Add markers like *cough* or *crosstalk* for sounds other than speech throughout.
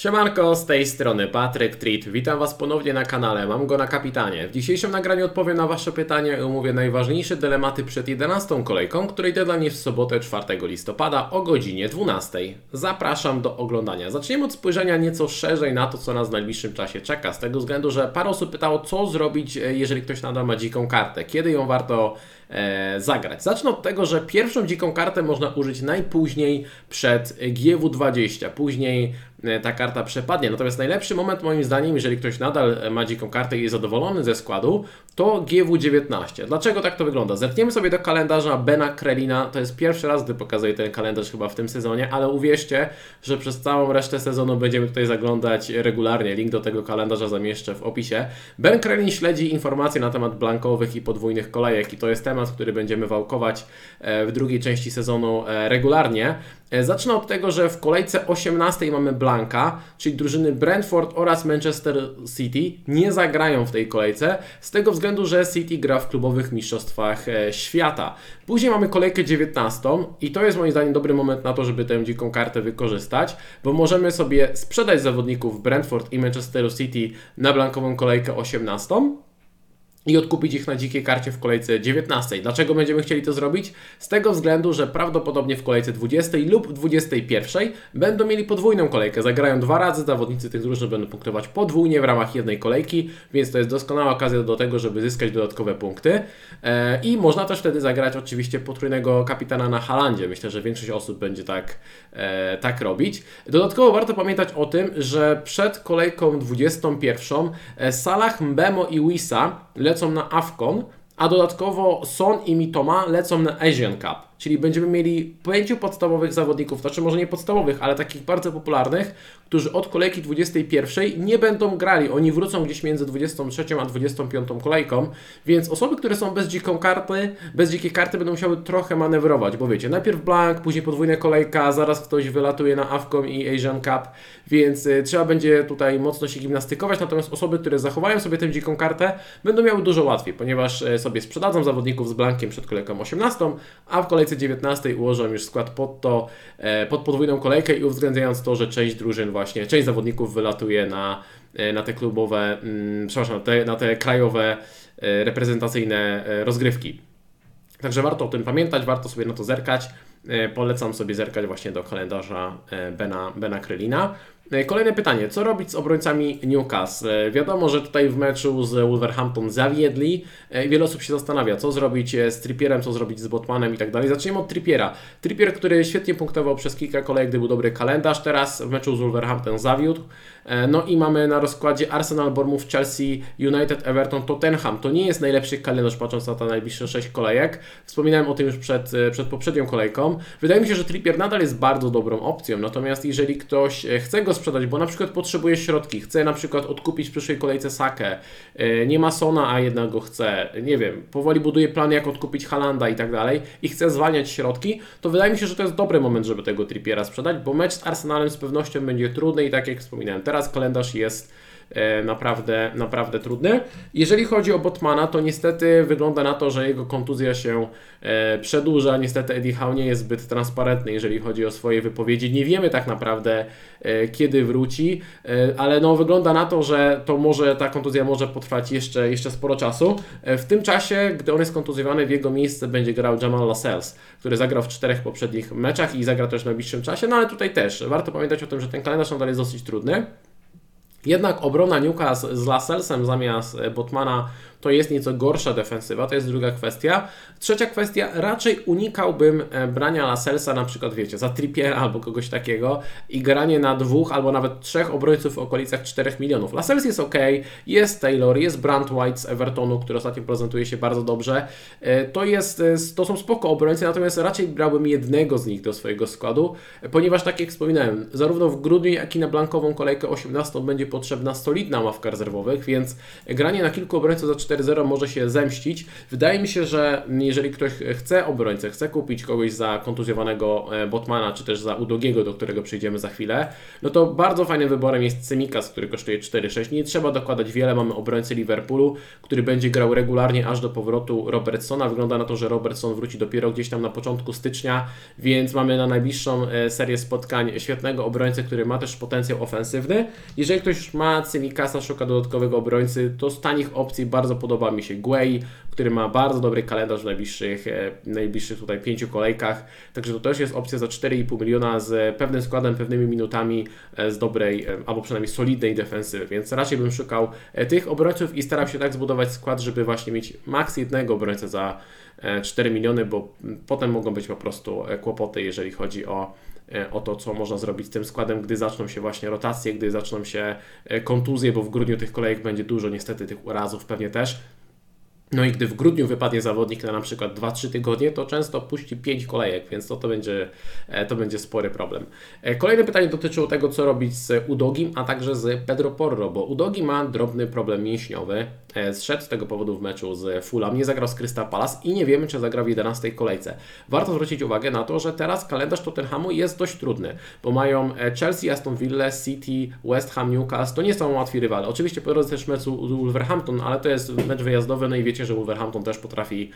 Siemanko, z tej strony Patryk Treat. Witam Was ponownie na kanale, mam go na kapitanie. W dzisiejszym nagraniu odpowiem na Wasze pytania i omówię najważniejsze dylematy przed 11 kolejką, której deadline jest w sobotę 4 listopada o godzinie 12. Zapraszam do oglądania. Zaczniemy od spojrzenia nieco szerzej na to, co nas w najbliższym czasie czeka, z tego względu, że parę osób pytało, co zrobić, e, jeżeli ktoś nadal ma dziką kartę, kiedy ją warto zagrać. Zacznę od tego, że pierwszą dziką kartę można użyć najpóźniej przed GW20, później e, ta karta przepadnie. Natomiast najlepszy moment moim zdaniem, jeżeli ktoś nadal ma dziką kartę i jest zadowolony ze składu, to GW19. Dlaczego tak to wygląda? Zerkniemy sobie do kalendarza Bena Krelina. To jest pierwszy raz, gdy pokazuję ten kalendarz chyba w tym sezonie, ale uwierzcie, że przez całą resztę sezonu będziemy tutaj zaglądać regularnie. Link do tego kalendarza zamieszczę w opisie. Ben Krelin śledzi informacje na temat blankowych i podwójnych kolejek i to jest temat, który będziemy wałkować e, w drugiej części sezonu e, regularnie. E, zacznę od tego, że w kolejce 18 mamy Blanka, czyli drużyny Brentford oraz Manchester City nie zagrają w tej kolejce, z tego względu, że City gra w klubowych mistrzostwach świata. Później mamy kolejkę 19 i to jest moim zdaniem dobry moment na to, żeby tę dziką kartę wykorzystać, bo możemy sobie sprzedać zawodników Brentford i Manchester City na blankową kolejkę 18 i odkupić ich na dzikiej karcie w kolejce 19. Dlaczego będziemy chcieli to zrobić? Z tego względu, że prawdopodobnie w kolejce 20 lub 21 będą mieli podwójną kolejkę. Zagrają dwa razy, zawodnicy tych drużyn będą punktować podwójnie w ramach jednej kolejki, więc to jest doskonała okazja do tego, żeby zyskać dodatkowe punkty. E, I można też wtedy zagrać oczywiście potrójnego kapitana na Halandzie. Myślę, że większość osób będzie tak, e, tak robić. Dodatkowo warto pamiętać o tym, że przed kolejką 21 e, Salah, Mbemo i Wisa lecą na AFCON, a dodatkowo Son i Mitoma lecą na Asian Cup. Czyli będziemy mieli pięciu podstawowych zawodników, znaczy może nie podstawowych, ale takich bardzo popularnych, którzy od kolejki 21 nie będą grali. Oni wrócą gdzieś między 23 a 25 kolejką, więc osoby, które są bez dziką karty, bez dzikiej karty będą musiały trochę manewrować, bo wiecie, najpierw blank, później podwójna kolejka, zaraz ktoś wylatuje na AFCON i Asian Cup, więc y, trzeba będzie tutaj mocno się gimnastykować, natomiast osoby, które zachowają sobie tę dziką kartę, będą miały dużo łatwiej, ponieważ y, sobie sprzedadzą zawodników z blankiem przed kolejką 18, a w kolejce 19 ułożą już skład pod to, e, pod podwójną kolejkę i uwzględniając to, że część drużyn właśnie, część zawodników wylatuje na, e, na te klubowe, mm, przepraszam, na te, na te krajowe e, reprezentacyjne rozgrywki. Także warto o tym pamiętać, warto sobie na to zerkać. Polecam sobie zerkać właśnie do kalendarza Bena, Bena Krylina. E, kolejne pytanie. Co robić z obrońcami Newcastle? E, wiadomo, że tutaj w meczu z Wolverhampton zawiedli. E, wiele osób się zastanawia, co zrobić z Trippierem, co zrobić z Botmanem i tak dalej. Zaczniemy od Trippiera. Trippier, który świetnie punktował przez kilka kolejek, gdy był dobry kalendarz, teraz w meczu z Wolverhampton zawiódł. No i mamy na rozkładzie Arsenal, Bournemouth, Chelsea, United, Everton, Tottenham. To nie jest najlepszy kalendarz patrząc na te najbliższe 6 kolejek. Wspominałem o tym już przed, przed poprzednią kolejką. Wydaje mi się, że Trippier nadal jest bardzo dobrą opcją, natomiast jeżeli ktoś chce go sprzedać, bo na przykład potrzebuje środki, chce na przykład odkupić w przyszłej kolejce Sakę, e, nie ma Sona, a jednak go chce, nie wiem, powoli buduje plan jak odkupić Halanda i tak dalej i chce zwalniać środki, to wydaje mi się, że to jest dobry moment, żeby tego Trippiera sprzedać, bo mecz z Arsenalem z pewnością będzie trudny i tak jak wspominałem, teraz kalendarz jest naprawdę, naprawdę trudny. Jeżeli chodzi o Botmana, to niestety wygląda na to, że jego kontuzja się e, przedłuża. Niestety Eddie Howe nie jest zbyt transparentny, jeżeli chodzi o swoje wypowiedzi. Nie wiemy tak naprawdę, e, kiedy wróci, ale no, wygląda na to, że to może, ta kontuzja może potrwać jeszcze, jeszcze sporo czasu. W tym czasie, gdy on jest kontuzjowany, w jego miejsce będzie grał Jamal Lascelles, który zagrał w czterech poprzednich meczach i zagra też w najbliższym czasie, no ale tutaj też warto pamiętać o tym, że ten kalendarz nadal jest dosyć trudny. Jednak obrona Newcastle z Lasselsem zamiast Botmana to jest nieco gorsza defensywa, to jest druga kwestia. Trzecia kwestia, raczej unikałbym e, brania Laselsa na przykład, wiecie, za Trippiera albo kogoś takiego i granie na dwóch albo nawet trzech obrońców w okolicach 4 milionów. Lasels jest ok, jest Taylor, jest Brand White z Evertonu, który ostatnio prezentuje się bardzo dobrze. E, to, jest, e, to są spoko obrońcy, natomiast raczej brałbym jednego z nich do swojego składu, ponieważ tak jak wspominałem, zarówno w grudniu, jak i na blankową kolejkę 18 będzie potrzebna solidna ławka rezerwowych, więc granie na kilku obrońców za 4-0 może się zemścić. Wydaje mi się, że jeżeli ktoś chce obrońcę, chce kupić kogoś za kontuzjowanego e, Botmana, czy też za Udogiego, do którego przejdziemy za chwilę, no to bardzo fajnym wyborem jest Semikas, który kosztuje 4-6. Nie trzeba dokładać wiele, mamy obrońcę Liverpoolu, który będzie grał regularnie aż do powrotu Robertsona. Wygląda na to, że Robertson wróci dopiero gdzieś tam na początku stycznia, więc mamy na najbliższą e, serię spotkań świetnego obrońcę, który ma też potencjał ofensywny. Jeżeli ktoś ma Semikasa, szuka dodatkowego obrońcy, to z tanich opcji bardzo podoba mi się Guay, który ma bardzo dobry kalendarz w najbliższych, e, najbliższych tutaj pięciu kolejkach, także to też jest opcja za 4,5 miliona z pewnym składem, pewnymi minutami, e, z dobrej, albo przynajmniej solidnej defensywy, więc raczej bym szukał tych obrońców i starał się tak zbudować skład, żeby właśnie mieć maks jednego obrońcę za 4 miliony, bo potem mogą być po prostu kłopoty, jeżeli chodzi o E, o to, co można zrobić z tym składem, gdy zaczną się właśnie rotacje, gdy zaczną się e, kontuzje, bo w grudniu tych kolejek będzie dużo, niestety tych urazów pewnie też. No i gdy w grudniu wypadnie zawodnik na na przykład 2-3 tygodnie, to często puści 5 kolejek, więc to, to, będzie, e, to będzie spory problem. Kolejne pytanie dotyczyło tego, co robić z Udogim, a także z Pedro Porro, bo Udogi ma drobny problem mięśniowy. E, zszedł z tego powodu w meczu z Fulham, nie zagrał z Crystal Palace i nie wiemy, czy zagra w 11 kolejce. Warto zwrócić uwagę na to, że teraz kalendarz Tottenhamu jest dość trudny, bo mają e, Chelsea, Aston Villa, City, West Ham, Newcastle, to nie są łatwi rywale. Oczywiście po drodze też mecz Wolverhampton, ale to jest mecz wyjazdowy, no i wiecie, że Wolverhampton też potrafi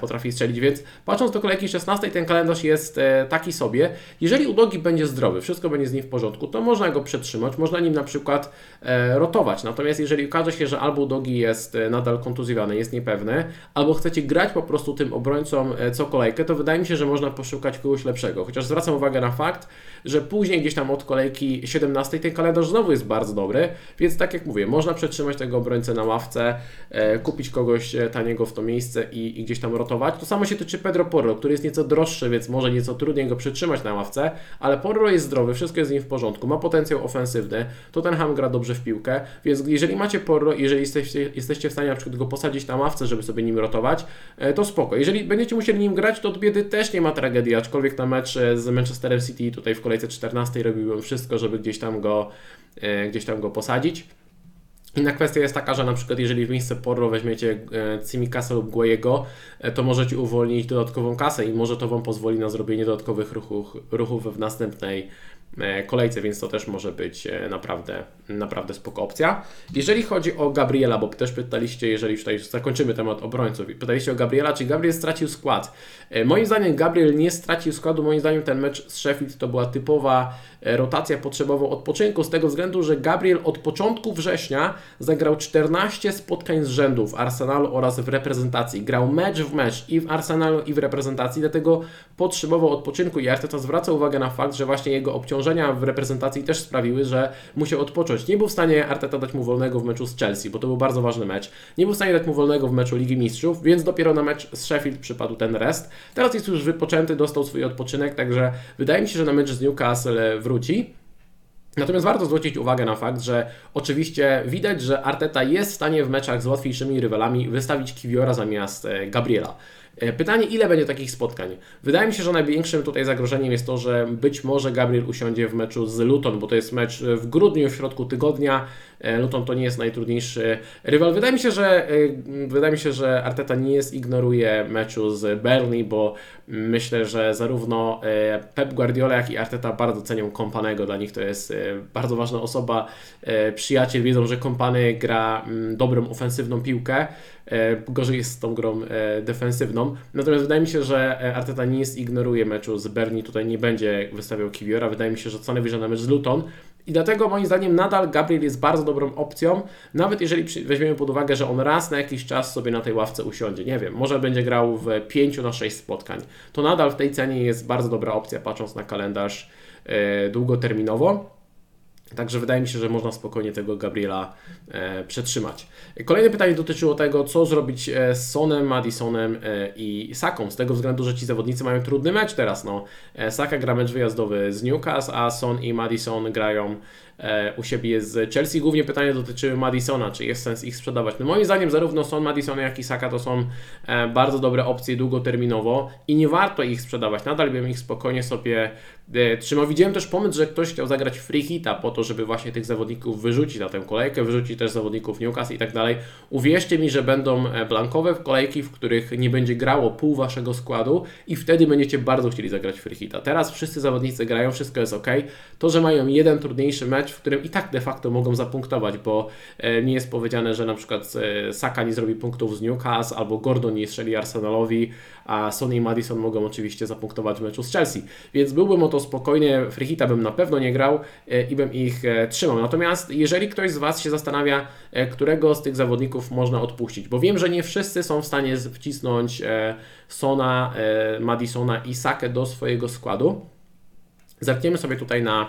potrafi strzelić, więc patrząc do kolejki 16, ten kalendarz jest e, taki sobie. Jeżeli Udogi będzie zdrowy, wszystko będzie z nim w porządku, to można go przetrzymać, można nim na przykład e, rotować. Natomiast jeżeli okaże się, że albo Udogi jest nadal kontuzjowany, jest niepewny, albo chcecie grać po prostu tym obrońcom co kolejkę, to wydaje mi się, że można poszukać kogoś lepszego. Chociaż zwracam uwagę na fakt, że później gdzieś tam od kolejki 17 ten kalendarz znowu jest bardzo dobry, więc tak jak mówię, można przetrzymać tego obrońcę na ławce, kupić kogoś taniego w to miejsce i, i gdzieś tam rotować. To samo się tyczy Pedro Porro, który jest nieco droższy, więc może nieco trudniej go przytrzymać na ławce, ale Porro jest zdrowy, wszystko jest z nim w porządku, ma potencjał ofensywny, to ten Ham gra dobrze w piłkę, więc jeżeli macie Porro, jeżeli jesteście, jesteście w stanie na przykład go posadzić na ławce, żeby sobie nim rotować, e, to spoko. Jeżeli będziecie musieli nim grać, to od biedy też nie ma tragedii, aczkolwiek na mecz e, z Manchesterem City tutaj w kolejce 14 robiłem wszystko, żeby gdzieś tam go, e, gdzieś tam go posadzić. Inna kwestia jest taka, że na przykład jeżeli w miejsce Porro weźmiecie Cimikasa lub Guayego, e, to możecie uwolnić dodatkową kasę i może to Wam pozwoli na zrobienie dodatkowych ruchów, ruchów w następnej E, kolejce, więc to też może być e, naprawdę, naprawdę spoko opcja. Jeżeli chodzi o Gabriela, bo też pytaliście, jeżeli tutaj zakończymy temat obrońców, pytaliście o Gabriela, czy Gabriel stracił skład. E, moim zdaniem Gabriel nie stracił składu, moim zdaniem ten mecz z Sheffield to była typowa rotacja potrzebował odpoczynku, z tego względu, że Gabriel od początku września zagrał 14 spotkań z rzędu w Arsenalu oraz w reprezentacji. Grał mecz w mecz i w Arsenalu i w reprezentacji, dlatego potrzebował odpoczynku i Arteta zwraca uwagę na fakt, że właśnie jego obciążenia w reprezentacji też sprawiły, że musiał odpocząć. Nie był w stanie Arteta dać mu wolnego w meczu z Chelsea, bo to był bardzo ważny mecz. Nie był w stanie dać mu wolnego w meczu Ligi Mistrzów, więc dopiero na mecz z Sheffield przypadł ten rest. Teraz jest już wypoczęty, dostał swój odpoczynek, także wydaje mi się, że na mecz z Newcastle wróci. Natomiast warto zwrócić uwagę na fakt, że oczywiście widać, że Arteta jest w stanie w meczach z łatwiejszymi rywalami wystawić Kiwiora zamiast e, Gabriela. E, pytanie, ile będzie takich spotkań? Wydaje mi się, że największym tutaj zagrożeniem jest to, że być może Gabriel usiądzie w meczu z Luton, bo to jest mecz w grudniu, w środku tygodnia. E, Luton to nie jest najtrudniejszy rywal. Wydaje mi się, że e, wydaje mi się, że Arteta nie jest, ignoruje meczu z Burnley, bo myślę, że zarówno Pep Guardiola, jak i Arteta bardzo cenią Kompanego. Dla nich to jest bardzo ważna osoba. Przyjaciel wiedzą, że Kompany gra dobrą ofensywną piłkę. Gorzej jest z tą grą defensywną. Natomiast wydaje mi się, że Arteta nie ignoruje meczu z Berni, tutaj nie będzie wystawiał Kiwiora. Wydaje mi się, że co najwyżej na mecz z Luton. I dlatego moim zdaniem nadal Gabriel jest bardzo dobrą opcją, nawet jeżeli weźmiemy pod uwagę, że on raz na jakiś czas sobie na tej ławce usiądzie. Nie wiem, może będzie grał w 5 na 6 spotkań. To nadal w tej cenie jest bardzo dobra opcja, patrząc na kalendarz e, długoterminowo. Także wydaje mi się, że można spokojnie tego Gabriela e, przetrzymać. Kolejne pytanie dotyczyło tego, co zrobić e, z Sonem, Madisonem e, i Saką, z tego względu, że ci zawodnicy mają trudny mecz teraz. No. Saka gra mecz wyjazdowy z Newcastle, a Son i Madison grają u siebie z Chelsea. Głównie pytanie dotyczyły Madisona, czy jest sens ich sprzedawać. No moim zdaniem zarówno Son, Madison, jak i Saka to są bardzo dobre opcje długoterminowo i nie warto ich sprzedawać. Nadal bym ich spokojnie sobie trzymał. Widziałem też pomysł, że ktoś chciał zagrać free hita po to, żeby właśnie tych zawodników wyrzucić na tę kolejkę, wyrzucić też zawodników Newcastle i tak dalej. Uwierzcie mi, że będą e, blankowe kolejki, w których nie będzie grało pół waszego składu i wtedy będziecie bardzo chcieli zagrać free hita. Teraz wszyscy zawodnicy grają, wszystko jest ok. To, że mają jeden trudniejszy mecz, w którym i tak de facto mogą zapunktować, bo e, nie jest powiedziane, że na przykład e, Saka nie zrobi punktów z Newcastle albo Gordon nie strzeli Arsenalowi, a Sonny i Madison mogą oczywiście zapunktować w meczu z Chelsea. Więc byłbym o to spokojnie, free hita bym na pewno nie grał i bym ich trzymał. Natomiast jeżeli ktoś z Was się zastanawia, którego z tych zawodników można odpuścić, bo wiem, że nie wszyscy są w stanie wcisnąć Sona, Madisona i Sakę do swojego składu. Zerkniemy sobie tutaj na e,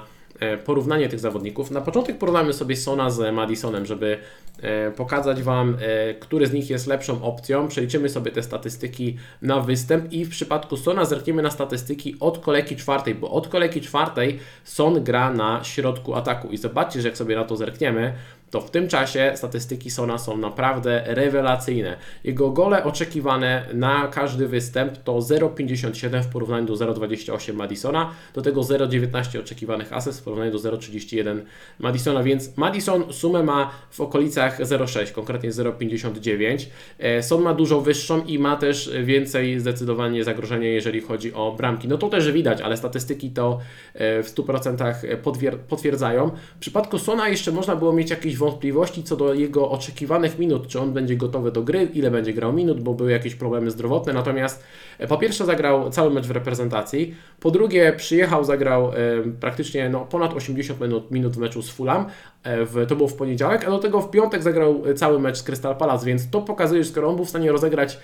porównanie tych zawodników. Na początek porównamy sobie Sona z Madisonem, żeby e, pokazać Wam, e, który z nich jest lepszą opcją. Przeliczymy sobie te statystyki na występ i w przypadku Sona zerkniemy na statystyki od kolejki czwartej, bo od kolejki czwartej Son gra na środku ataku i zobaczcie, że jak sobie na to zerkniemy, to w tym czasie statystyki Sona są naprawdę rewelacyjne. Jego gole oczekiwane na każdy występ to 0,57 w porównaniu do 0,28 Madisona, do tego 0,19 oczekiwanych ases w porównaniu do 0,31 Madisona, więc Madison sumę ma w okolicach 0,6, konkretnie 0,59. E, Son ma dużo wyższą i ma też więcej zdecydowanie zagrożenia, jeżeli chodzi o bramki. No to też widać, ale statystyki to e, w 100% potwierdzają. W przypadku Sona jeszcze można było mieć jakieś wątpliwości co do jego oczekiwanych minut, czy on będzie gotowy do gry, ile będzie grał minut, bo były jakieś problemy zdrowotne. Natomiast e, po pierwsze zagrał cały mecz w reprezentacji, po drugie przyjechał, zagrał e, praktycznie no, ponad 80 minut, minut w meczu z Fulham, e, w, to było w poniedziałek, a do tego w piątek zagrał cały mecz z Crystal Palace, więc to pokazuje, że skoro on był w stanie rozegrać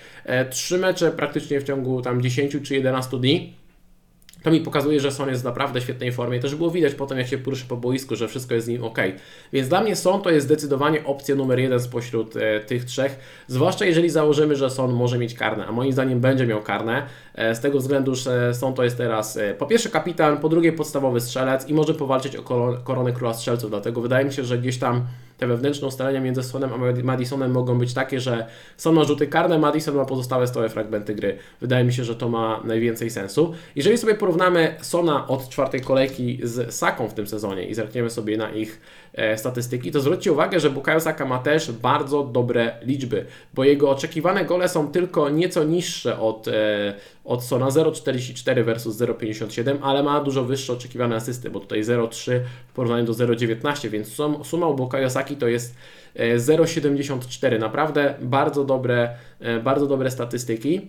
trzy mecze praktycznie w ciągu tam 10 czy 11 dni, to mi pokazuje, że Son jest w naprawdę świetnej formie. Też było widać potem, jak się poruszy po boisku, że wszystko jest z nim ok. Więc dla mnie Son to jest zdecydowanie opcja numer jeden spośród e, tych trzech. Zwłaszcza jeżeli założymy, że Son może mieć karne, a moim zdaniem będzie miał karne. E, z tego względu, że Son to jest teraz e, po pierwsze kapitan, po drugie podstawowy strzelec i może powalczyć o koronę króla strzelców. Dlatego wydaje mi się, że gdzieś tam te wewnętrzne ustalenia między Sonem a Madisonem mogą być takie, że Son ma rzuty karne, Madison ma pozostałe stałe fragmenty gry. Wydaje mi się, że to ma najwięcej sensu. Jeżeli sobie porównamy Sona od czwartej kolejki z Saką w tym sezonie i zerkniemy sobie na ich statystyki, to zwróćcie uwagę, że Bukayo Saka ma też bardzo dobre liczby, bo jego oczekiwane gole są tylko nieco niższe od, e, od Sona 0,44 versus 0,57, ale ma dużo wyższe oczekiwane asysty, bo tutaj 0,3 w porównaniu do 0,19, więc suma u Bukayo Saki to jest 0,74. E, Naprawdę bardzo dobre, e, bardzo dobre statystyki.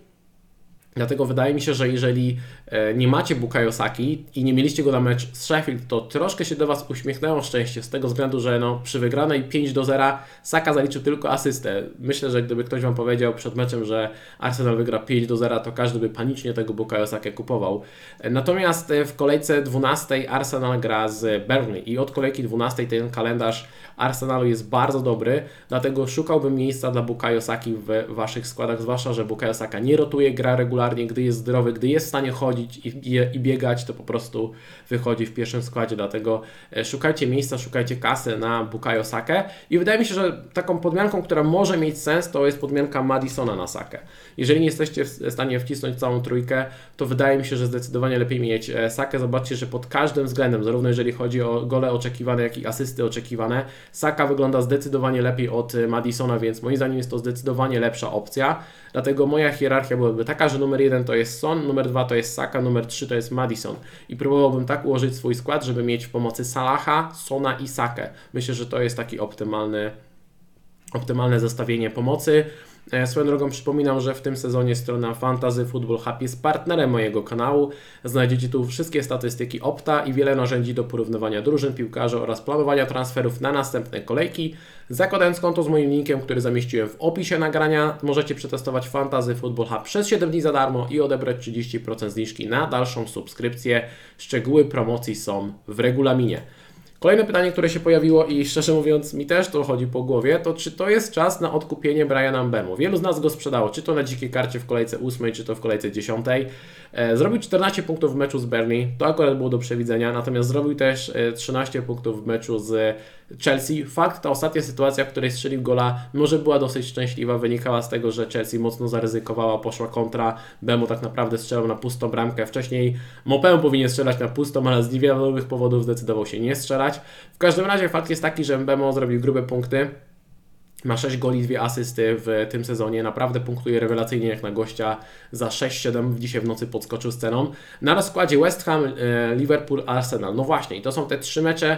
Dlatego wydaje mi się, że jeżeli e, nie macie Bukayo Saki i nie mieliście go na mecz z Sheffield, to troszkę się do Was uśmiechnęło szczęście z tego względu, że no, przy wygranej 5 do 0 Saka zaliczył tylko asystę. Myślę, że gdyby ktoś Wam powiedział przed meczem, że Arsenal wygra 5 do 0, to każdy by panicznie tego Bukayo Sakę kupował. Natomiast w kolejce 12 Arsenal gra z Burnley i od kolejki 12 ten kalendarz Arsenalu jest bardzo dobry, dlatego szukałbym miejsca dla Bukayo Saki w Waszych składach, zwłaszcza, że Bukayo Saka nie rotuje, gra regularnie, gdy jest zdrowy, gdy jest w stanie chodzić i, i, i biegać, to po prostu wychodzi w pierwszym składzie, dlatego e, szukajcie miejsca, szukajcie kasy na Bukayo Sakę i wydaje mi się, że taką podmianką, która może mieć sens, to jest podmianka Madisona na Sakę. Jeżeli nie jesteście w stanie wcisnąć całą trójkę, to wydaje mi się, że zdecydowanie lepiej mieć e, Sakę. Zobaczcie, że pod każdym względem, zarówno jeżeli chodzi o gole oczekiwane, jak i asysty oczekiwane, Saka wygląda zdecydowanie lepiej od e, Madisona, więc moim zdaniem jest to zdecydowanie lepsza opcja. Dlatego moja hierarchia byłaby taka, że numer jeden to jest Son, numer dwa to jest Saka, numer trzy to jest Madison. I próbowałbym tak ułożyć swój skład, żeby mieć w pomocy Salaha, Sona i Sakę. Myślę, że to jest taki optymalny, optymalne zestawienie pomocy. E, swoją drogą przypominam, że w tym sezonie strona Fantasy Football Hub jest partnerem mojego kanału. Znajdziecie tu wszystkie statystyki Opta i wiele narzędzi do porównywania drużyn, piłkarzy oraz planowania transferów na następne kolejki. Zakładając konto z moim linkiem, który zamieściłem w opisie nagrania, możecie przetestować Fantasy Football Hub przez 7 dni za darmo i odebrać 30% zniżki na dalszą subskrypcję. Szczegóły promocji są w regulaminie. Kolejne pytanie, które się pojawiło i szczerze mówiąc mi też to chodzi po głowie, to czy to jest czas na odkupienie Briana Mbemu? Wielu z nas go sprzedało, czy to na dzikiej karcie w kolejce 8, czy to w kolejce 10. E, zrobił 14 punktów w meczu z Berlin, to akurat było do przewidzenia, natomiast zrobił też 13 e, punktów w meczu z Chelsea. Fakt, ta ostatnia sytuacja, w której strzelił gola, może była dosyć szczęśliwa, wynikała z tego, że Chelsea mocno zaryzykowała, poszła kontra, Bemo tak naprawdę strzelał na pustą bramkę. Wcześniej Mopę powinien strzelać na pustą, ale z niewiadomych powodów zdecydował się nie strzelać. W każdym razie fakt jest taki, że Mbemo zrobił grube punkty. Ma 6 goli, 2 asysty w tym sezonie. Naprawdę punktuje rewelacyjnie jak na gościa. Za 6-7 dzisiaj w nocy podskoczył sceną. Na rozkładzie West Ham, e, Liverpool, Arsenal. No właśnie, i to są te trzy mecze,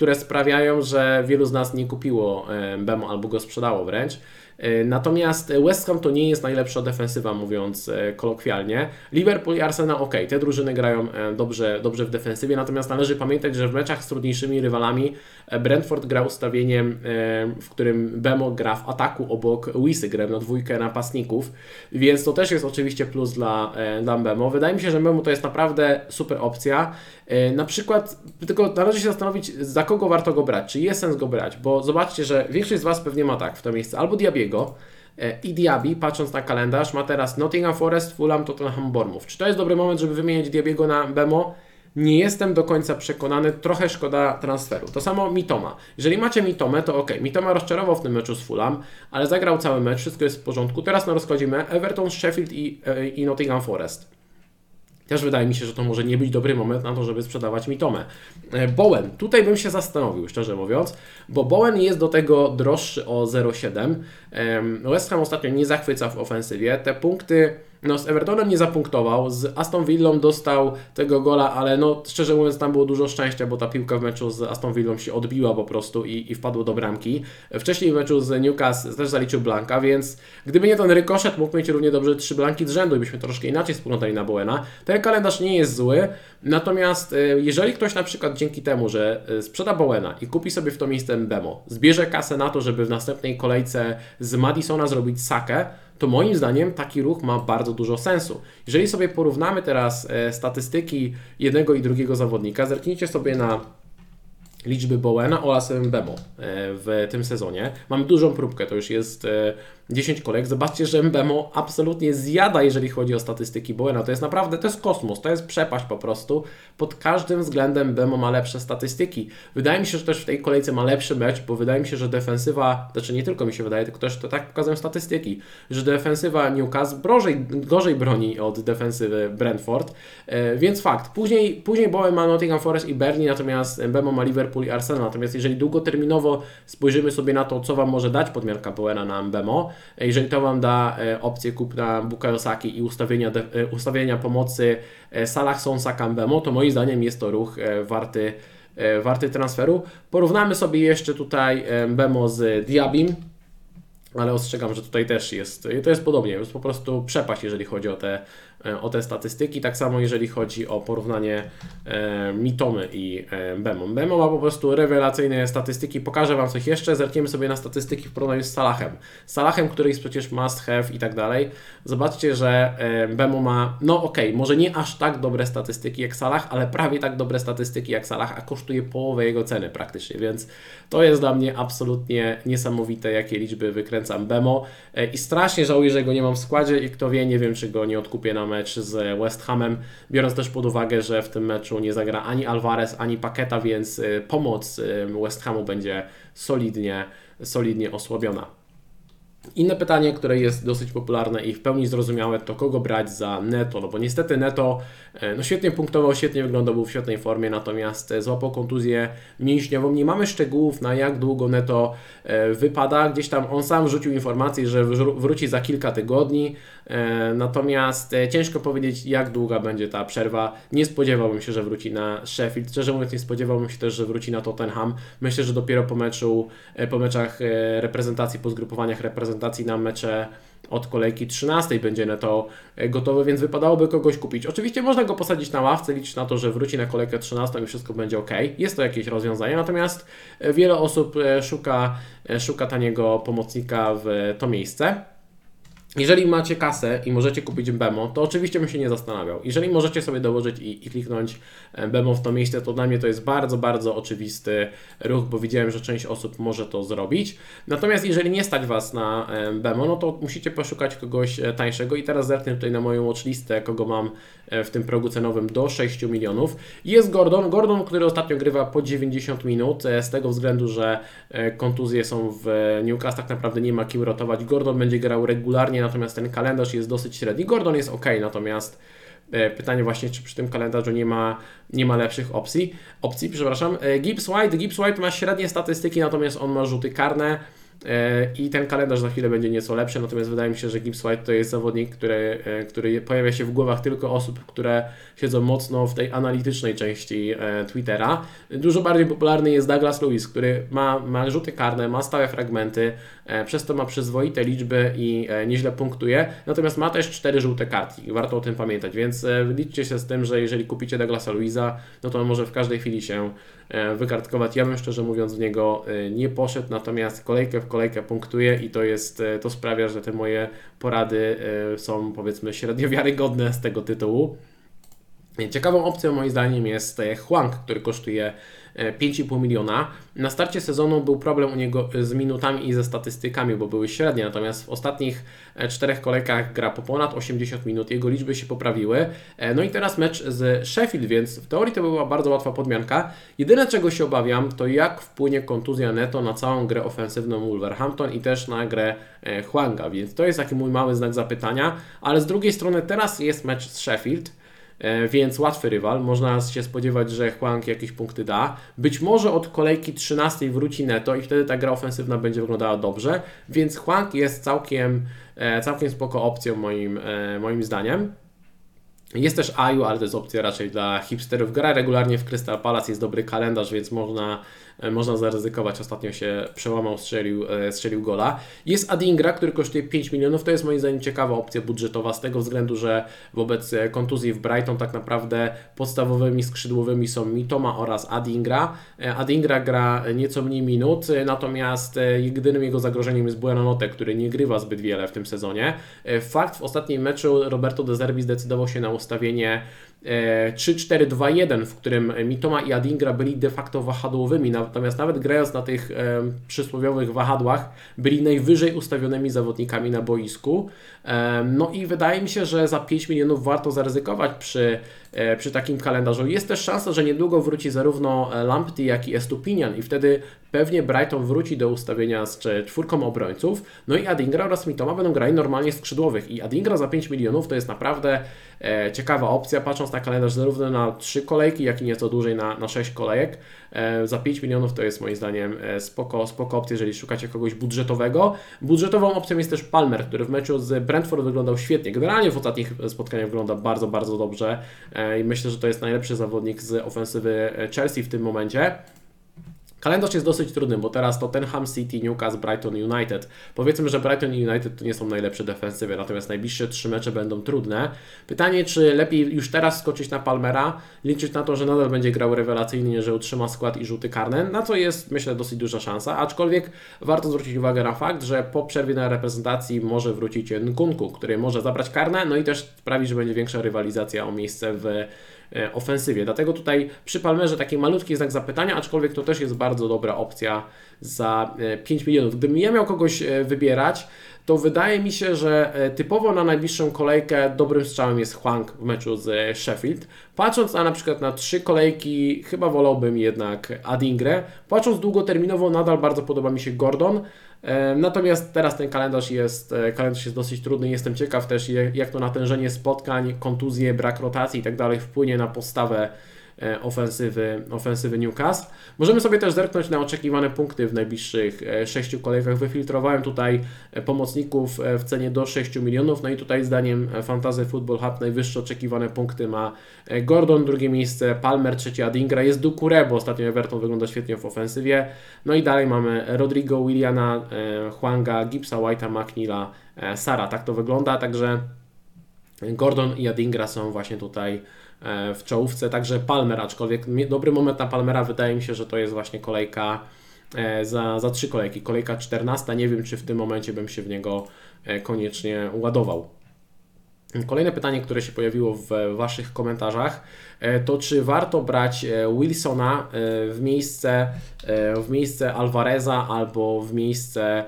które sprawiają, że wielu z nas nie kupiło e, Bemo albo go sprzedało wręcz. E, natomiast West Ham to nie jest najlepsza defensywa, mówiąc e, kolokwialnie. Liverpool i Arsenal, ok, te drużyny grają dobrze, dobrze w defensywie, natomiast należy pamiętać, że w meczach z trudniejszymi rywalami Brentford gra ustawieniem, w którym Bemo gra w ataku obok Wisy, gra na dwójkę napastników, więc to też jest oczywiście plus dla, dla Bemo. Wydaje mi się, że Bemo to jest naprawdę super opcja. Na przykład, tylko należy się zastanowić, za kogo warto go brać, czy jest sens go brać, bo zobaczcie, że większość z Was pewnie ma tak w to miejsce, albo Diabiego e, i Diaby, patrząc na kalendarz, ma teraz Nottingham Forest, Fulham, Tottenham, Bournemouth. Czy to jest dobry moment, żeby wymienić Diabiego na Bemo? Nie jestem do końca przekonany, trochę szkoda transferu. To samo Mitoma. Jeżeli macie Mitomę, to ok. Mitoma rozczarował w tym meczu z Fulham, ale zagrał cały mecz, wszystko jest w porządku. Teraz na rozkładzie Everton, Sheffield i, e, i Nottingham Forest. Też wydaje mi się, że to może nie być dobry moment na to, żeby sprzedawać mi Tomę. E, Bowen, tutaj bym się zastanowił, szczerze mówiąc, bo Bowen jest do tego droższy o 0,7. West Ham ostatnio nie zachwyca w ofensywie. Te punkty no, z Evertonem nie zapunktował, z Aston Villą dostał tego gola, ale no, szczerze mówiąc tam było dużo szczęścia, bo ta piłka w meczu z Aston Villą się odbiła po prostu i, i wpadło do bramki. Wcześniej w meczu z Newcastle też zaliczył Blanka, więc gdyby nie ten rykoszet, mógł mieć równie dobrze trzy Blanki z rzędu i byśmy troszkę inaczej spoglądali na Bowena. Ten kalendarz nie jest zły, natomiast e, jeżeli ktoś na przykład dzięki temu, że e, sprzeda Bowena i kupi sobie w to miejsce Bemo, zbierze kasę na to, żeby w następnej kolejce z Madisona zrobić sakę, to moim zdaniem taki ruch ma bardzo dużo sensu. Jeżeli sobie porównamy teraz e, statystyki jednego i drugiego zawodnika, zerknijcie sobie na liczby Bowena oraz Mbemo w tym sezonie. Mamy dużą próbkę, to już jest 10 kolejek. Zobaczcie, że Mbemo absolutnie zjada, jeżeli chodzi o statystyki Bowena. To jest naprawdę, to jest kosmos, to jest przepaść po prostu. Pod każdym względem Mbemo ma lepsze statystyki. Wydaje mi się, że też w tej kolejce ma lepszy mecz, bo wydaje mi się, że defensywa, znaczy nie tylko mi się wydaje, tylko też to tak pokazują statystyki, że defensywa Newcastle gorzej, gorzej broni od defensywy Brentford, e, więc fakt. Później, później Bowen ma Nottingham Forest i Bernie, natomiast Mbemo ma Liverpool i Arsenal. Natomiast jeżeli długoterminowo spojrzymy sobie na to, co Wam może dać podmiarka Bowena na Mbemo, jeżeli to Wam da e, opcję kupna Bukayo Saki i ustawienia, e, ustawienia pomocy e, Salah Sonsa Kambemo, to moim zdaniem jest to ruch warty, warty transferu. Porównamy sobie jeszcze tutaj Bemo z Diabim, ale ostrzegam, że tutaj też jest, to jest podobnie, jest po prostu przepaść, jeżeli chodzi o te o te statystyki. Tak samo jeżeli chodzi o porównanie e, Mitomy i e, Bemo. Bemo ma po prostu rewelacyjne statystyki. Pokażę Wam coś jeszcze. Zerkniemy sobie na statystyki w porównaniu z Salahem. Salahem, który jest przecież must have i tak dalej. Zobaczcie, że Bemo ma, no ok, może nie aż tak dobre statystyki jak Salah, ale prawie tak dobre statystyki jak Salah, a kosztuje połowę jego ceny praktycznie, więc to jest dla mnie absolutnie niesamowite, jakie liczby wykręcam Bemo i strasznie żałuję, że go nie mam w składzie i kto wie, nie wiem, czy go nie odkupię na mecz z West Hamem, biorąc też pod uwagę, że w tym meczu nie zagra ani Alvarez, ani Paketa, więc y, pomoc y, West Hamu będzie solidnie, solidnie osłabiona. Inne pytanie, które jest dosyć popularne i w pełni zrozumiałe, to kogo brać za Neto, no bo niestety Neto e, no świetnie punktował, świetnie wyglądał, był w świetnej formie, natomiast e, złapał kontuzję mięśniową. Nie mamy szczegółów na jak długo Neto e, wypada. Gdzieś tam on sam rzucił informację, że wróci za kilka tygodni, natomiast ciężko powiedzieć jak długa będzie ta przerwa. Nie spodziewałbym się, że wróci na Sheffield. Szczerze mówiąc nie spodziewałbym się też, że wróci na Tottenham. Myślę, że dopiero po meczu, po meczach reprezentacji, po zgrupowaniach reprezentacji reprezentacji na mecze od kolejki 13 będzie neto gotowy, więc wypadałoby kogoś kupić. Oczywiście można go posadzić na ławce, liczyć na to, że wróci na kolejkę 13 i wszystko będzie ok. Jest to jakieś rozwiązanie, natomiast wiele osób e, szuka, e, szuka taniego pomocnika w to miejsce. Jeżeli macie kasę i możecie kupić Bemo, to oczywiście bym się nie zastanawiał. Jeżeli możecie sobie dołożyć i, i, kliknąć e, Bemo w to miejsce, to dla mnie to jest bardzo, bardzo oczywisty ruch, bo widziałem, że część osób może to zrobić. Natomiast jeżeli nie stać Was na e, Bemo, no to musicie poszukać kogoś e, tańszego i teraz zerknę tutaj na moją watchlistę, kogo mam w tym progu cenowym do 6 milionów. Jest Gordon, Gordon, który ostatnio grywa po 90 minut, z tego względu, że kontuzje są w Newcastle, tak naprawdę nie ma kim rotować. Gordon będzie grał regularnie natomiast ten kalendarz jest dosyć średni. Gordon jest ok, natomiast pytanie właśnie, czy przy tym kalendarzu nie ma, nie ma lepszych opcji. Opcji, przepraszam. Gibbs White, Gibbs White ma średnie statystyki, natomiast on ma rzuty karne. E, i ten kalendarz za chwilę będzie nieco lepszy, natomiast wydaje mi się, że Gibbs White to jest zawodnik, który, e, który pojawia się w głowach tylko osób, które siedzą mocno w tej analitycznej części e, Twittera. Dużo bardziej popularny jest Douglas Lewis, który ma, ma rzuty karne, ma stałe fragmenty, przez to ma przyzwoite liczby i nieźle punktuje, natomiast ma też cztery żółte kartki, warto o tym pamiętać, więc liczcie się z tym, że jeżeli kupicie Douglasa Louisa, no to on może w każdej chwili się wykartkować. Ja bym szczerze mówiąc w niego nie poszedł, natomiast kolejkę w kolejkę punktuję i to jest, e, to sprawia, że te moje porady e, są powiedzmy średnio wiarygodne z tego tytułu. Ciekawą opcją moim zdaniem jest e, Huang, który kosztuje 5,5 miliona. Na starcie sezonu był problem u niego z minutami i ze statystykami, bo były średnie, natomiast w ostatnich czterech kolejkach gra po ponad 80 minut, jego liczby się poprawiły. No i teraz mecz z Sheffield, więc w teorii to była bardzo łatwa podmianka. Jedyne czego się obawiam, to jak wpłynie kontuzja Neto na całą grę ofensywną Wolverhampton i też na grę Huanga, więc to jest taki mój mały znak zapytania, ale z drugiej strony teraz jest mecz z Sheffield, E, więc łatwy rywal. Można się spodziewać, że Huang jakieś punkty da. Być może od kolejki 13 wróci Neto i wtedy ta gra ofensywna będzie wyglądała dobrze, więc Huang jest całkiem, e, całkiem spoko opcją moim, e, moim zdaniem. Jest też Aju, ale to jest opcja raczej dla hipsterów. Gra regularnie w Crystal Palace, jest dobry kalendarz, więc można E, można zaryzykować. Ostatnio się przełamał, strzelił, e, strzelił gola. Jest Adingra, który kosztuje 5 milionów. To jest moim zdaniem ciekawa opcja budżetowa z tego względu, że wobec e, kontuzji w Brighton tak naprawdę podstawowymi skrzydłowymi są Mitoma oraz Adingra. Adingra gra nieco mniej minut, natomiast jedynym jego zagrożeniem jest Buenanote, który nie grywa zbyt wiele w tym sezonie. Fakt, w ostatnim meczu Roberto De Zerbi zdecydował się na ustawienie 3-4-2-1, w którym Mitoma i Adingra byli de facto wahadłowymi, natomiast nawet grając na tych e, przysłowiowych wahadłach, byli najwyżej ustawionymi zawodnikami na boisku. E, no i wydaje mi się, że za 5 milionów warto zaryzykować przy, e, przy takim kalendarzu. Jest też szansa, że niedługo wróci zarówno Lamptey, jak i Estupinian i wtedy pewnie Brighton wróci do ustawienia z czwórką obrońców. No i Adingra oraz Mitoma będą grali normalnie skrzydłowych i Adingra za 5 milionów to jest naprawdę e, ciekawa opcja, patrząc na kalendarz zarówno na 3 kolejki, jak i nieco dłużej na, na 6 kolejek. E, za 5 milionów to jest moim zdaniem e, spoko, spoko opcja, jeżeli szukacie kogoś budżetowego. Budżetową opcją jest też Palmer, który w meczu z Brentford wyglądał świetnie. Generalnie w ostatnich spotkaniach wygląda bardzo, bardzo dobrze e, i myślę, że to jest najlepszy zawodnik z ofensywy Chelsea w tym momencie. Kalendarz jest dosyć trudny, bo teraz Tottenham City, Newcastle, Brighton United. Powiedzmy, że Brighton i United to nie są najlepsze defensywy, natomiast najbliższe trzy mecze będą trudne. Pytanie, czy lepiej już teraz skoczyć na Palmera, liczyć na to, że nadal będzie grał rewelacyjnie, że utrzyma skład i rzuty karne, na co jest myślę dosyć duża szansa, aczkolwiek warto zwrócić uwagę na fakt, że po przerwie na reprezentacji może wrócić Nkunku, który może zabrać karne, no i też sprawi, że będzie większa rywalizacja o miejsce w ofensywie. Dlatego tutaj przy Palmerze taki malutki znak zapytania, aczkolwiek to też jest bardzo dobra opcja za 5 e, milionów. Gdybym ja miał kogoś e, wybierać, to wydaje mi się, że typowo na najbliższą kolejkę dobrym strzałem jest Huang w meczu z Sheffield. Patrząc na na przykład na trzy kolejki, chyba wolałbym jednak Adingrę. Patrząc długoterminowo, nadal bardzo podoba mi się Gordon. Natomiast teraz ten kalendarz jest, e, kalendarz jest dosyć trudny. Jestem ciekaw też, jak to natężenie spotkań, kontuzje, brak rotacji i tak dalej wpłynie na postawę E, ofensywy, ofensywy Newcastle. Możemy sobie też zerknąć na oczekiwane punkty w najbliższych e, sześciu kolejkach. Wyfiltrowałem tutaj e, pomocników w cenie do 6 milionów. No i tutaj zdaniem Fantasy Football Hub najwyższe oczekiwane punkty ma Gordon, drugie miejsce Palmer, trzecie Adingra, jest Dukure, bo ostatnio Everton wygląda świetnie w ofensywie. No i dalej mamy Rodrigo, Williana, Huanga, Gipsa, White'a, McNeila, Sara. Tak to wygląda, także Gordon i Adingra są właśnie tutaj E, w czołówce, także Palmer, aczkolwiek dobry moment na Palmera wydaje mi się, że to jest właśnie kolejka e, za, za trzy kolejki, kolejka 14, nie wiem czy w tym momencie bym się w niego e, koniecznie ładował. Kolejne pytanie, które się pojawiło w Waszych komentarzach, to czy warto brać Wilsona w miejsce, w miejsce Alvareza albo w miejsce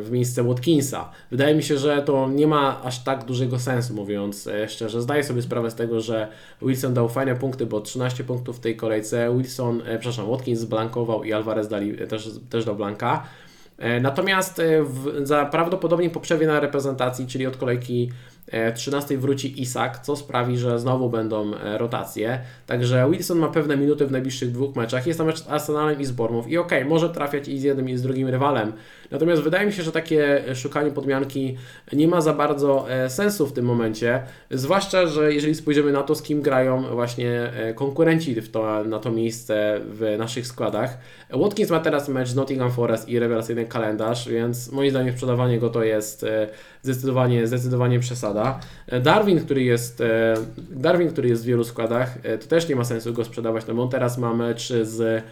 w miejsce Watkinsa. Wydaje mi się, że to nie ma aż tak dużego sensu, mówiąc e, szczerze. Zdaję sobie sprawę z tego, że Wilson dał fajne punkty, bo 13 punktów w tej kolejce. Wilson, e, przepraszam, Watkins zblankował i Alvarez dali, też, też do blanka. Natomiast w, za prawdopodobnie po przerwie na reprezentacji, czyli od kolejki 13 wróci Isak, co sprawi, że znowu będą rotacje. Także Wilson ma pewne minuty w najbliższych dwóch meczach. Jest to mecz z Arsenalem i z Bormów i okej, okay, może trafiać i z jednym i z drugim rywalem. Natomiast wydaje mi się, że takie szukanie podmianki nie ma za bardzo sensu w tym momencie, zwłaszcza, że jeżeli spojrzymy na to, z kim grają właśnie konkurenci w to, na to miejsce w naszych składach. Watkins ma teraz mecz z Nottingham Forest i rewelacyjny kalendarz, więc moim zdaniem sprzedawanie go to jest e, zdecydowanie, zdecydowanie przesada. E, Darwin, który jest, e, Darwin, który jest w wielu składach, to też nie ma sensu go sprzedawać, no bo on teraz ma mecz z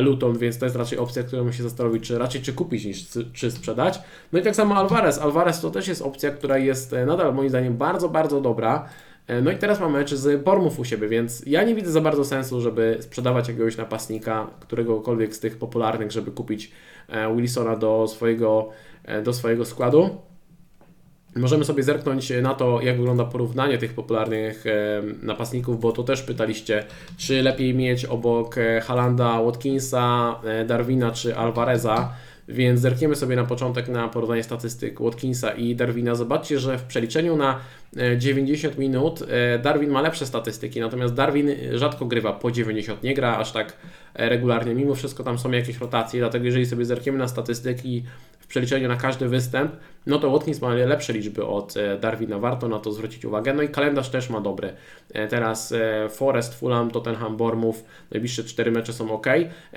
Luton, więc to jest raczej opcja, którą musi zastanowić, czy raczej czy kupić niż czy sprzedać. No i tak samo Alvarez. Alvarez to też jest opcja, która jest nadal moim zdaniem bardzo, bardzo dobra. E, no i teraz mamy mecz z Bormów u siebie, więc ja nie widzę za bardzo sensu, żeby sprzedawać jakiegoś napastnika, któregokolwiek z tych popularnych, żeby kupić e, Wilsona do swojego, e, do swojego składu. Możemy sobie zerknąć na to, jak wygląda porównanie tych popularnych napastników, bo to też pytaliście, czy lepiej mieć obok Halanda, Watkinsa, Darwina czy Alvareza. Więc zerkniemy sobie na początek na porównanie statystyk Watkinsa i Darwina. Zobaczcie, że w przeliczeniu na 90 e, minut e, Darwin ma lepsze statystyki, natomiast Darwin rzadko grywa po 90, nie gra aż tak e, regularnie. Mimo wszystko tam są jakieś rotacje, dlatego jeżeli sobie zerkniemy na statystyki przeliczeniu na każdy występ, no to Watkins ma lepsze liczby od Darwina, warto na to zwrócić uwagę. No i kalendarz też ma dobry. Teraz Forest, Fulham, Tottenham, Bournemouth, najbliższe cztery mecze są ok.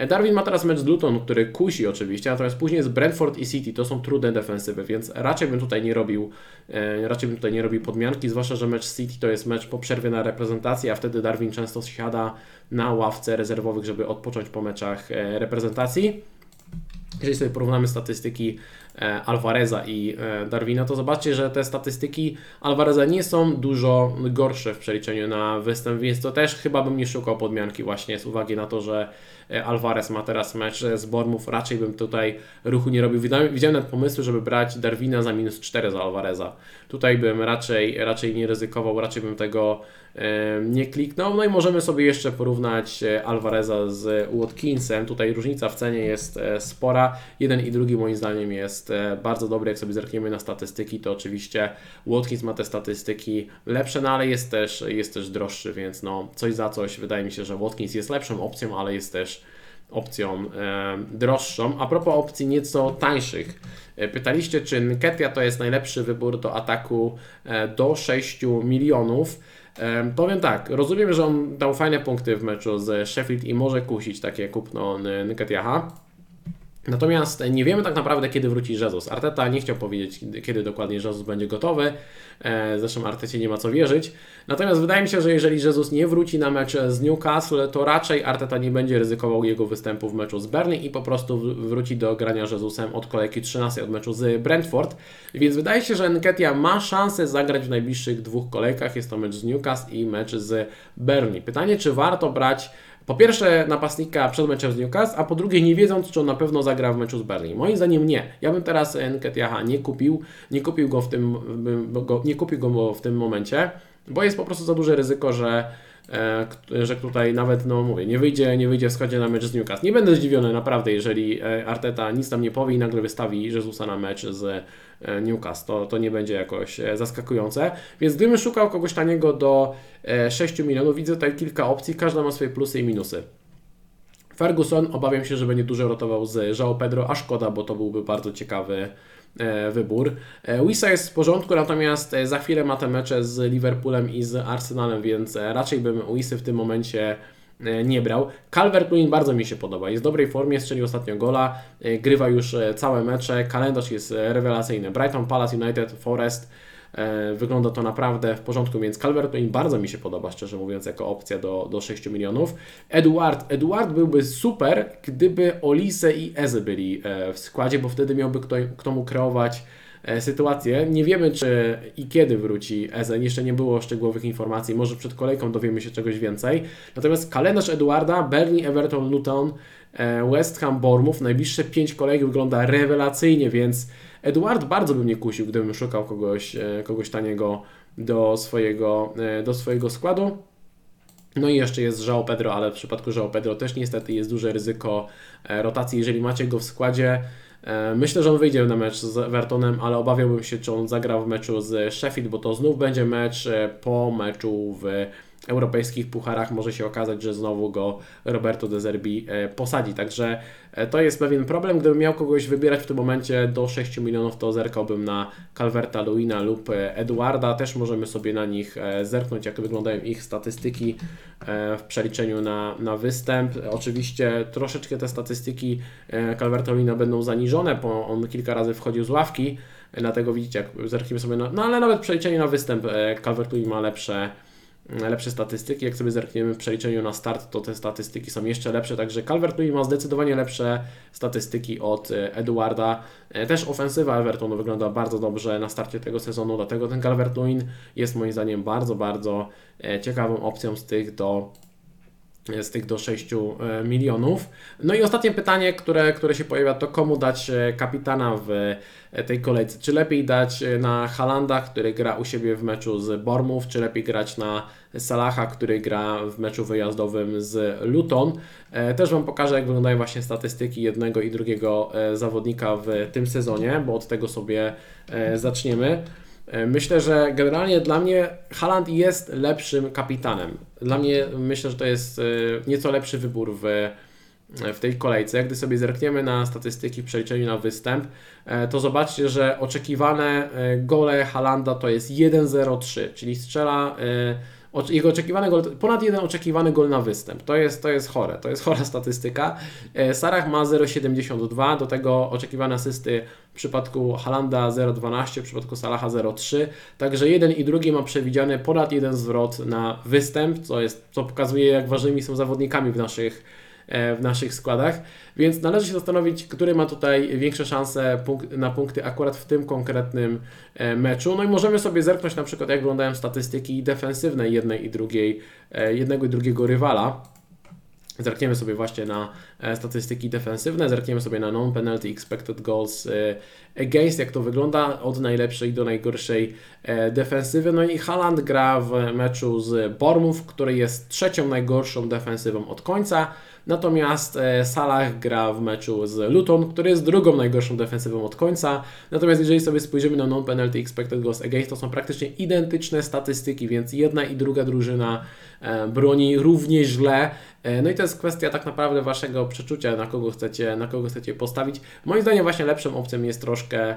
Darwin ma teraz mecz z Luton, który kusi oczywiście, natomiast później jest Brentford i City, to są trudne defensywy, więc raczej bym tutaj nie robił, raczej bym tutaj nie robił podmianki, zwłaszcza, że mecz City to jest mecz po przerwie na reprezentację, a wtedy Darwin często siada na ławce rezerwowych, żeby odpocząć po meczach e, reprezentacji. Jeżeli sobie porównamy statystyki e, Alvareza i e, Darwina, to zobaczcie, że te statystyki Alvareza nie są dużo gorsze w przeliczeniu na występ, więc to też chyba bym nie szukał podmianki właśnie z uwagi na to, że E, Alvarez ma teraz mecz z Bormów, raczej bym tutaj ruchu nie robił. Widziałem nawet pomysły, żeby brać Darwina za minus 4 za Alvareza. Tutaj bym raczej, raczej nie ryzykował, raczej bym tego e, nie kliknął. No i możemy sobie jeszcze porównać e, Alvareza z Watkinsem. Tutaj różnica w cenie jest spora. Jeden i drugi moim zdaniem jest bardzo dobry. Jak sobie zerkniemy na statystyki, to oczywiście Watkins ma te statystyki lepsze, no ale jest też, jest też droższy, więc no coś za coś. Wydaje mi się, że Watkins jest lepszą opcją, ale jest też opcją e, droższą. A propos opcji nieco tańszych, e, pytaliście, czy Nketia to jest najlepszy wybór do ataku e, do 6 milionów. E, powiem tak, rozumiem, że on dał fajne punkty w meczu z Sheffield i może kusić takie kupno Nketiaha. Natomiast nie wiemy tak naprawdę, kiedy wróci Jezus. Arteta nie chciał powiedzieć, kiedy dokładnie Jezus będzie gotowy. E, zresztą Artecie nie ma co wierzyć. Natomiast wydaje mi się, że jeżeli Jezus nie wróci na mecz z Newcastle, to raczej Arteta nie będzie ryzykował jego występu w meczu z Burnley i po prostu wróci do grania Jezusem od kolejki 13 od meczu z Brentford. Więc wydaje się, że Nketia ma szansę zagrać w najbliższych dwóch kolejkach. Jest to mecz z Newcastle i mecz z Burnley. Pytanie, czy warto brać po pierwsze napastnika przed meczem z Newcastle, a po drugie nie wiedząc, czy on na pewno zagra w meczu z Berlin. Moim zdaniem nie. Ja bym teraz Nketiaha nie kupił, nie kupił go w tym, go, nie kupił go w tym momencie, bo jest po prostu za duże ryzyko, że e, że tutaj nawet, no mówię, nie wyjdzie, nie wyjdzie w składzie na mecz z Newcastle. Nie będę zdziwiony naprawdę, jeżeli e, Arteta nic tam nie powie i nagle wystawi Jezusa na mecz z E, Newcastle. To, to nie będzie jakoś e, zaskakujące. Więc gdybym szukał kogoś taniego do 6 e, milionów, widzę tutaj kilka opcji, każda ma swoje plusy i minusy. Ferguson, obawiam się, że będzie dużo rotował z João Pedro, a szkoda, bo to byłby bardzo ciekawy wybór. Wisa jest w porządku, natomiast za chwilę ma te mecze z Liverpoolem i z Arsenalem, więc raczej bym Wisy w tym momencie E, nie brał. Calvert-Lewin bardzo mi się podoba. Jest w dobrej formie, strzelił ostatnio gola, e, grywa już e, całe mecze, kalendarz jest rewelacyjny. Brighton, Palace United, Forest. Wygląda to naprawdę w porządku, więc Calvert-Lewin bardzo mi się podoba, szczerze mówiąc, jako opcja do, do 6 milionów. Eduard. Eduard byłby super, gdyby Olise i Eze byli w składzie, bo wtedy miałby kto, kto mu kreować E, sytuację. Nie wiemy, czy i kiedy wróci Ezen. Jeszcze nie było szczegółowych informacji. Może przed kolejką dowiemy się czegoś więcej. Natomiast kalendarz Eduarda, Bernie, Everton, Luton, e, West Ham, Bournemouth, najbliższe pięć kolejek wygląda rewelacyjnie, więc Eduard bardzo by mnie kusił, gdybym szukał kogoś, e, kogoś taniego do swojego, do swojego składu. No i jeszcze jest João Pedro, ale w przypadku João Pedro też niestety jest duże ryzyko rotacji. Jeżeli macie go w składzie, E, myślę, że on wyjdzie na mecz z Evertonem, ale obawiałbym się, czy on zagra w meczu z Sheffield, bo to znów będzie mecz e, po meczu w europejskich pucharach może się okazać, że znowu go Roberto De Zerbi e, posadzi. Także e, to jest pewien problem. Gdybym miał kogoś wybierać w tym momencie do 6 milionów, to zerkałbym na Calverta Luina lub e, Eduarda. Też możemy sobie na nich zerknąć, jak wyglądają ich statystyki w przeliczeniu na, na występ. Oczywiście troszeczkę te statystyki Calverta Luina będą zaniżone, bo on kilka razy wchodził z ławki. Dlatego widzicie, jak zerkniemy sobie na. No ale nawet przeliczenie na występ Calvert ma lepsze lepsze statystyki. Jak sobie zerkniemy w przeliczeniu na start, to te statystyki są jeszcze lepsze, także Calvert-Lewin ma zdecydowanie lepsze statystyki od e, Eduarda. E, też ofensywa Evertonu wygląda bardzo dobrze na starcie tego sezonu, dlatego ten Calvert-Lewin jest moim zdaniem bardzo, bardzo e, ciekawą opcją z tych do z tych do 6 milionów. No i ostatnie pytanie, które, które się pojawia, to komu dać kapitana w tej kolejce? Czy lepiej dać na Halanda, który gra u siebie w meczu z Bormów, czy lepiej grać na Salaha, który gra w meczu wyjazdowym z Luton? E, też Wam pokażę, jak wyglądają właśnie statystyki jednego i drugiego e, zawodnika w tym sezonie, bo od tego sobie e, zaczniemy. Myślę, że generalnie dla mnie Haaland jest lepszym kapitanem. Dla mnie myślę, że to jest nieco lepszy wybór w w tej kolejce. Gdy sobie zerkniemy na statystyki w przeliczeniu na występ, to zobaczcie, że oczekiwane gole Halanda to jest 1-0-3, czyli strzela jego oczekiwany gol, ponad jeden oczekiwany gol na występ. To jest, to jest chore, to jest *laughs* chora statystyka. Sarach ma 0,72, do tego oczekiwane asysty w przypadku Halanda 0,12, w przypadku Salaha 0,3. Także jeden i drugi ma przewidziany ponad jeden zwrot na występ, co, jest, co pokazuje, jak ważnymi są zawodnikami w naszych E, w naszych składach, więc należy się zastanowić, który ma tutaj większe szanse na punkty akurat w tym konkretnym e, meczu. No i możemy sobie zerknąć na przykład, jak wyglądają statystyki defensywne jednej i drugiej, e, jednego i drugiego rywala. Zerkniemy sobie właśnie na statystyki defensywne, zerkniemy sobie na non-penalty expected goals against, jak to wygląda od najlepszej do najgorszej defensywy. No i Haaland gra w meczu z Bormów, który jest trzecią najgorszą defensywą od końca. Natomiast e, Salah gra w meczu z Luton, który jest drugą najgorszą defensywą od końca. Natomiast jeżeli sobie spojrzymy na non-penalty expected goals against, to są praktycznie identyczne statystyki, więc jedna i druga drużyna e, broni równie źle. E, no i to jest kwestia tak naprawdę Waszego przeczucia, na kogo chcecie, na kogo chcecie postawić. Moim zdaniem właśnie lepszą opcją jest troszkę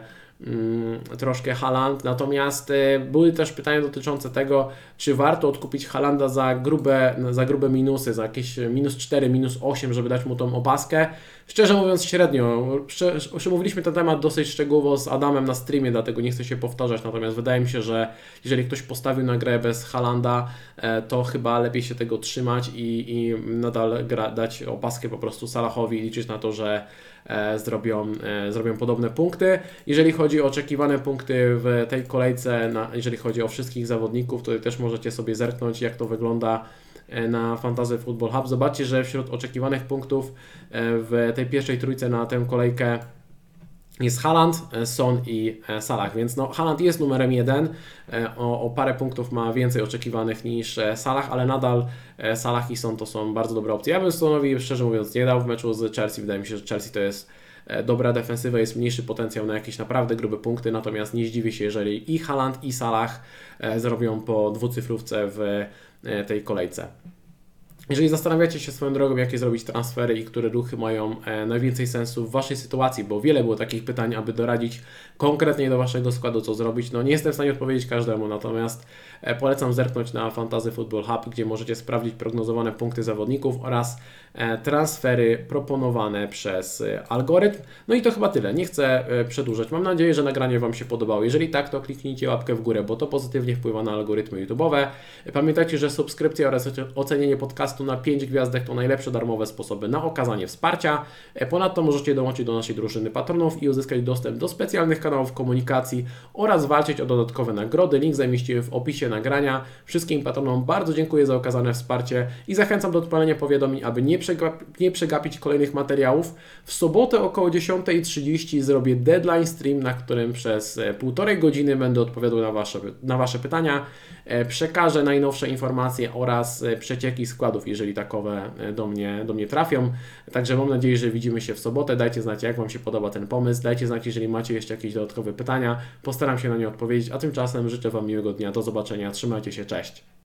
troszkę Haland. Natomiast y, były też pytania dotyczące tego, czy warto odkupić Halanda za grube, za grube minusy, za jakieś minus 4, minus 8, żeby dać mu tą opaskę. Szczerze mówiąc, średnio. Omówiliśmy ten temat dosyć szczegółowo z Adamem na streamie, dlatego nie chcę się powtarzać. Natomiast wydaje mi się, że jeżeli ktoś postawił na grę bez Halanda, e, to chyba lepiej się tego trzymać i, i nadal gra, dać opaskę po prostu Salahowi i liczyć na to, że E, zrobią, e, zrobią podobne punkty. Jeżeli chodzi o oczekiwane punkty w tej kolejce, na, jeżeli chodzi o wszystkich zawodników, to też możecie sobie zerknąć, jak to wygląda e, na Fantasy Football Hub. Zobaczcie, że wśród oczekiwanych punktów w tej pierwszej trójce na tę kolejkę jest Haaland, e, Son i e, Salah, więc no Haaland jest numerem jeden, e, o, o, parę punktów ma więcej oczekiwanych niż Salah, ale nadal Salah i Son to są bardzo dobre opcje. Ja bym Sonowi szczerze mówiąc nie dał w meczu z Chelsea, wydaje mi się, że Chelsea to jest dobra defensywa, jest mniejszy potencjał na jakieś naprawdę grube punkty, natomiast nie zdziwię się, jeżeli i Haaland i Salah zrobią po dwucyfrówce w tej kolejce. Jeżeli zastanawiacie się swoją drogą, jakie zrobić transfery i które ruchy mają e, najwięcej sensu w Waszej sytuacji, bo wiele było takich pytań, aby doradzić konkretnie do Waszego składu, co zrobić, no nie jestem w stanie odpowiedzieć każdemu, natomiast e, polecam zerknąć na Fantasy Football Hub, gdzie możecie sprawdzić prognozowane punkty zawodników oraz e, transfery proponowane przez algorytm. No i to chyba tyle. Nie chcę przedłużać. Mam nadzieję, że nagranie Wam się podobało. Jeżeli tak, to kliknijcie łapkę w górę, bo to pozytywnie wpływa na algorytmy YouTube'owe. Pamiętajcie, że subskrypcja oraz ocenienie podcastu podcastu na 5 gwiazdek to najlepsze darmowe sposoby na okazanie wsparcia. E, ponadto możecie dołączyć do naszej drużyny patronów i uzyskać dostęp do specjalnych kanałów komunikacji oraz walczyć o dodatkowe nagrody. Link zamieściłem w opisie nagrania. Wszystkim patronom bardzo dziękuję za okazane wsparcie i zachęcam do odpalenia powiadomień, aby nie, przegap nie przegapić kolejnych materiałów. W sobotę około 10.30 zrobię deadline stream, na którym przez e, półtorej godziny będę odpowiadał na Wasze, na wasze pytania. E, przekażę najnowsze informacje oraz przecieki składów jeżeli takowe e, do mnie, do mnie trafią. Także mam nadzieję, że widzimy się w sobotę. Dajcie znać, jak Wam się podoba ten pomysł. Dajcie znać, jeżeli macie jeszcze jakieś dodatkowe pytania. Postaram się na nie odpowiedzieć, a tymczasem życzę Wam miłego dnia. Do zobaczenia. Trzymajcie się. Cześć.